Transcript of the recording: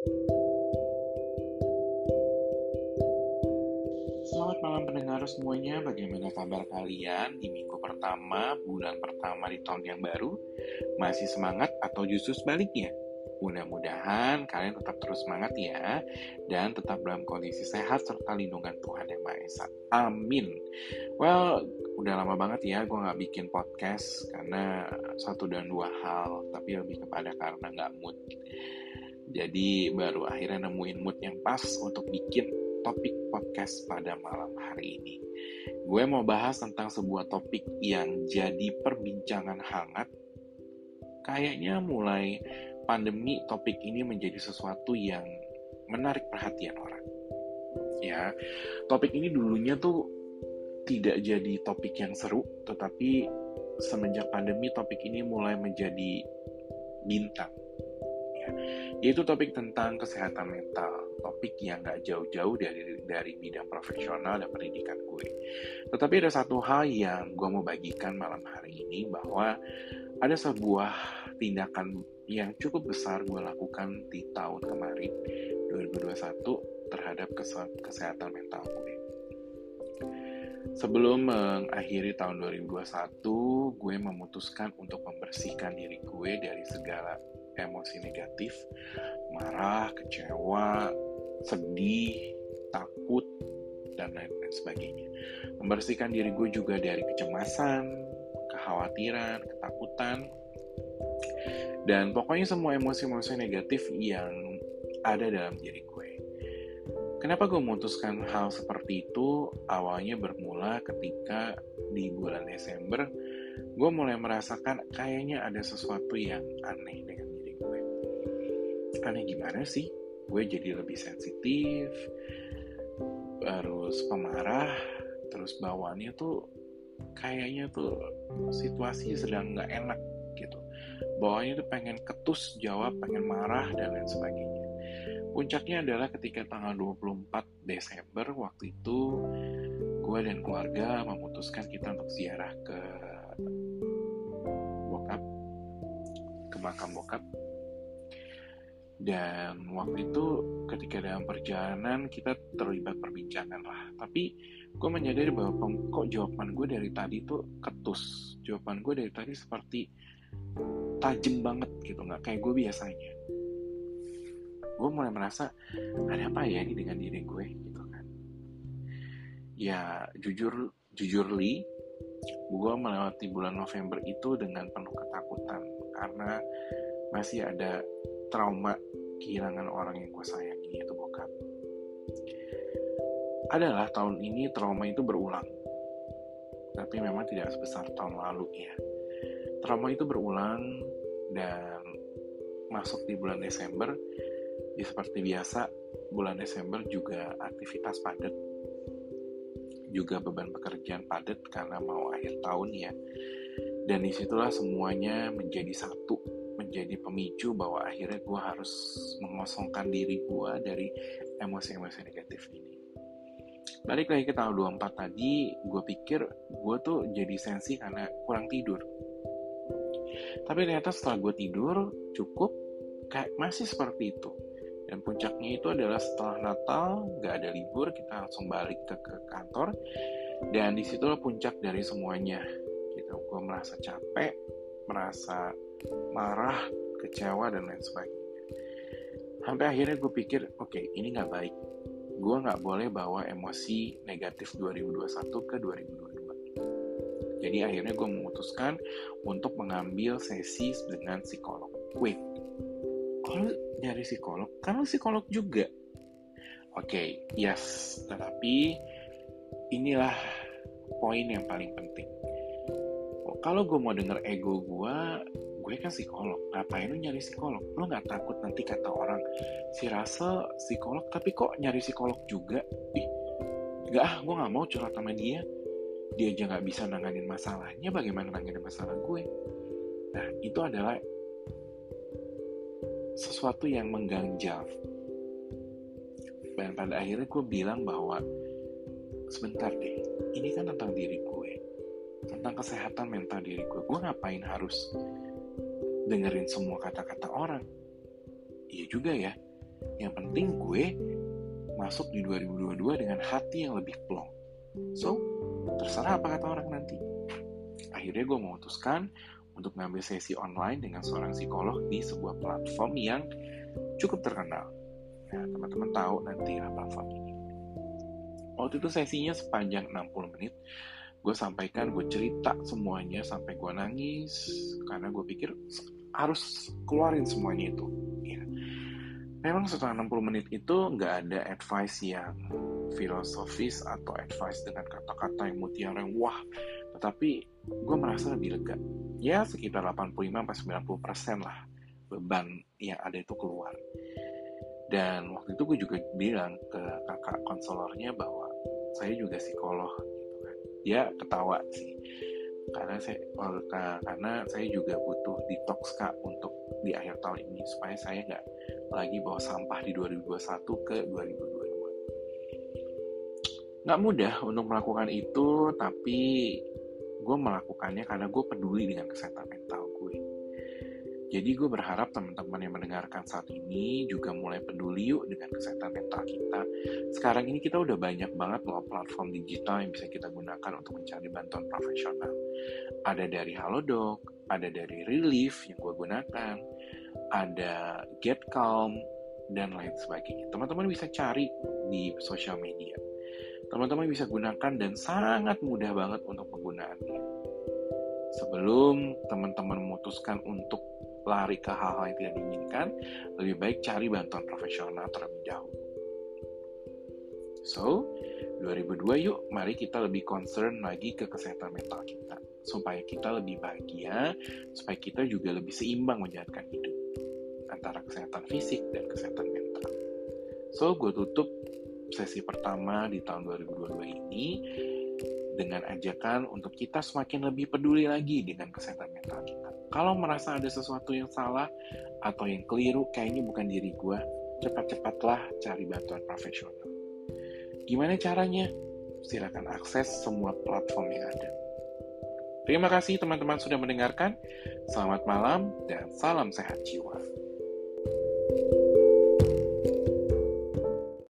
Selamat malam pendengar semuanya, bagaimana kabar kalian di minggu pertama, bulan pertama di tahun yang baru? Masih semangat atau justru sebaliknya? Mudah-mudahan kalian tetap terus semangat ya, dan tetap dalam kondisi sehat serta lindungan Tuhan Yang Maha Esa. Amin. Well, udah lama banget ya gue nggak bikin podcast karena satu dan dua hal, tapi lebih kepada karena nggak mood. Jadi baru akhirnya nemuin mood yang pas untuk bikin topik podcast pada malam hari ini. Gue mau bahas tentang sebuah topik yang jadi perbincangan hangat. Kayaknya mulai pandemi topik ini menjadi sesuatu yang menarik perhatian orang. Ya, topik ini dulunya tuh tidak jadi topik yang seru, tetapi semenjak pandemi topik ini mulai menjadi bintang. Ya, yaitu topik tentang kesehatan mental, topik yang gak jauh-jauh dari dari bidang profesional dan pendidikan gue. Tetapi ada satu hal yang gue mau bagikan malam hari ini bahwa ada sebuah tindakan yang cukup besar gue lakukan di tahun kemarin 2021 terhadap kesehatan mental gue. Sebelum mengakhiri tahun 2021, gue memutuskan untuk membersihkan diri gue dari segala emosi negatif, marah, kecewa, sedih, takut, dan lain-lain sebagainya. Membersihkan diri gue juga dari kecemasan, kekhawatiran, ketakutan, dan pokoknya semua emosi-emosi negatif yang ada dalam diri gue. Kenapa gue memutuskan hal seperti itu? Awalnya bermula ketika di bulan Desember, gue mulai merasakan kayaknya ada sesuatu yang aneh dengan. Aneh gimana sih? Gue jadi lebih sensitif, terus pemarah, terus bawaannya tuh kayaknya tuh situasi sedang nggak enak gitu. Bawahnya tuh pengen ketus jawab pengen marah dan lain sebagainya. Puncaknya adalah ketika tanggal 24 Desember waktu itu gue dan keluarga memutuskan kita untuk ziarah ke bokap ke makam bokap dan waktu itu ketika dalam perjalanan kita terlibat perbincangan lah. Tapi gue menyadari bahwa kok jawaban gue dari tadi tuh ketus. Jawaban gue dari tadi seperti tajam banget gitu nggak kayak gue biasanya. Gue mulai merasa ada apa ya ini dengan diri gue? Gitu kan. Ya jujur jujur li gue melewati bulan November itu dengan penuh ketakutan. Karena masih ada trauma kehilangan orang yang gue sayangi yaitu bokap. Adalah tahun ini trauma itu berulang. Tapi memang tidak sebesar tahun lalu ya. Trauma itu berulang dan masuk di bulan Desember. Ya seperti biasa bulan Desember juga aktivitas padat. Juga beban pekerjaan padat karena mau akhir tahun ya. Dan di situlah semuanya menjadi satu menjadi pemicu bahwa akhirnya gue harus mengosongkan diri gue dari emosi-emosi negatif ini. Balik lagi ke tahun 24 tadi gue pikir gue tuh jadi sensi karena kurang tidur. Tapi ternyata setelah gue tidur cukup kayak masih seperti itu. Dan puncaknya itu adalah setelah Natal gak ada libur kita langsung balik ke, ke kantor. Dan di situlah puncak dari semuanya. Gitu gue merasa capek merasa marah kecewa dan lain sebagainya. Sampai akhirnya gue pikir oke okay, ini nggak baik. Gue nggak boleh bawa emosi negatif 2021 ke 2022 jadi akhirnya gue memutuskan untuk mengambil sesi dengan psikolog. Wait kalau dari psikolog? Kan psikolog juga. Oke okay, yes tetapi inilah poin yang paling penting. Kalau gue mau denger ego gue gue kan psikolog ngapain lu nyari psikolog? Lu nggak takut nanti kata orang si Russell psikolog tapi kok nyari psikolog juga? Ih gak ah gue nggak mau curhat sama dia. Dia aja nggak bisa nanganin masalahnya bagaimana nanganin masalah gue? Nah itu adalah sesuatu yang mengganjal. Dan pada akhirnya gue bilang bahwa sebentar deh ini kan tentang diri gue tentang kesehatan mental diri gue. Gue ngapain harus dengerin semua kata-kata orang. Iya juga ya. Yang penting gue masuk di 2022 dengan hati yang lebih plong. So, terserah apa kata orang nanti. Akhirnya gue memutuskan untuk ngambil sesi online dengan seorang psikolog di sebuah platform yang cukup terkenal. Nah, teman-teman tahu nanti lah platform ini. Waktu itu sesinya sepanjang 60 menit. Gue sampaikan, gue cerita semuanya sampai gue nangis karena gue pikir harus keluarin semuanya itu. Ya. Memang setelah 60 menit itu nggak ada advice yang filosofis atau advice dengan kata-kata yang mutiara yang wah, tetapi gue merasa lebih lega. Ya sekitar 85-90 persen lah beban yang ada itu keluar. Dan waktu itu gue juga bilang ke kakak konselornya bahwa saya juga psikolog gitu kan. Dia ketawa sih karena saya karena saya juga butuh detox kak untuk di akhir tahun ini supaya saya nggak lagi bawa sampah di 2021 ke 2022 nggak mudah untuk melakukan itu tapi gue melakukannya karena gue peduli dengan kesehatan mental gue jadi gue berharap teman-teman yang mendengarkan saat ini juga mulai peduli yuk dengan kesehatan mental kita. Sekarang ini kita udah banyak banget loh platform digital yang bisa kita gunakan untuk mencari bantuan profesional. Ada dari Halodoc, ada dari Relief yang gue gunakan, ada Get Calm, dan lain sebagainya. Teman-teman bisa cari di sosial media. Teman-teman bisa gunakan dan sangat mudah banget untuk penggunaannya. Sebelum teman-teman memutuskan untuk lari ke hal-hal yang tidak diinginkan, lebih baik cari bantuan profesional terlebih dahulu. So, 2002 yuk, mari kita lebih concern lagi ke kesehatan mental kita. Supaya kita lebih bahagia, supaya kita juga lebih seimbang menjalankan hidup. Antara kesehatan fisik dan kesehatan mental. So, gue tutup sesi pertama di tahun 2022 ini dengan ajakan untuk kita semakin lebih peduli lagi dengan kesehatan mental kita. Kalau merasa ada sesuatu yang salah atau yang keliru, kayaknya bukan diri gue, cepat-cepatlah cari bantuan profesional. Gimana caranya? Silakan akses semua platform yang ada. Terima kasih teman-teman sudah mendengarkan. Selamat malam dan salam sehat jiwa.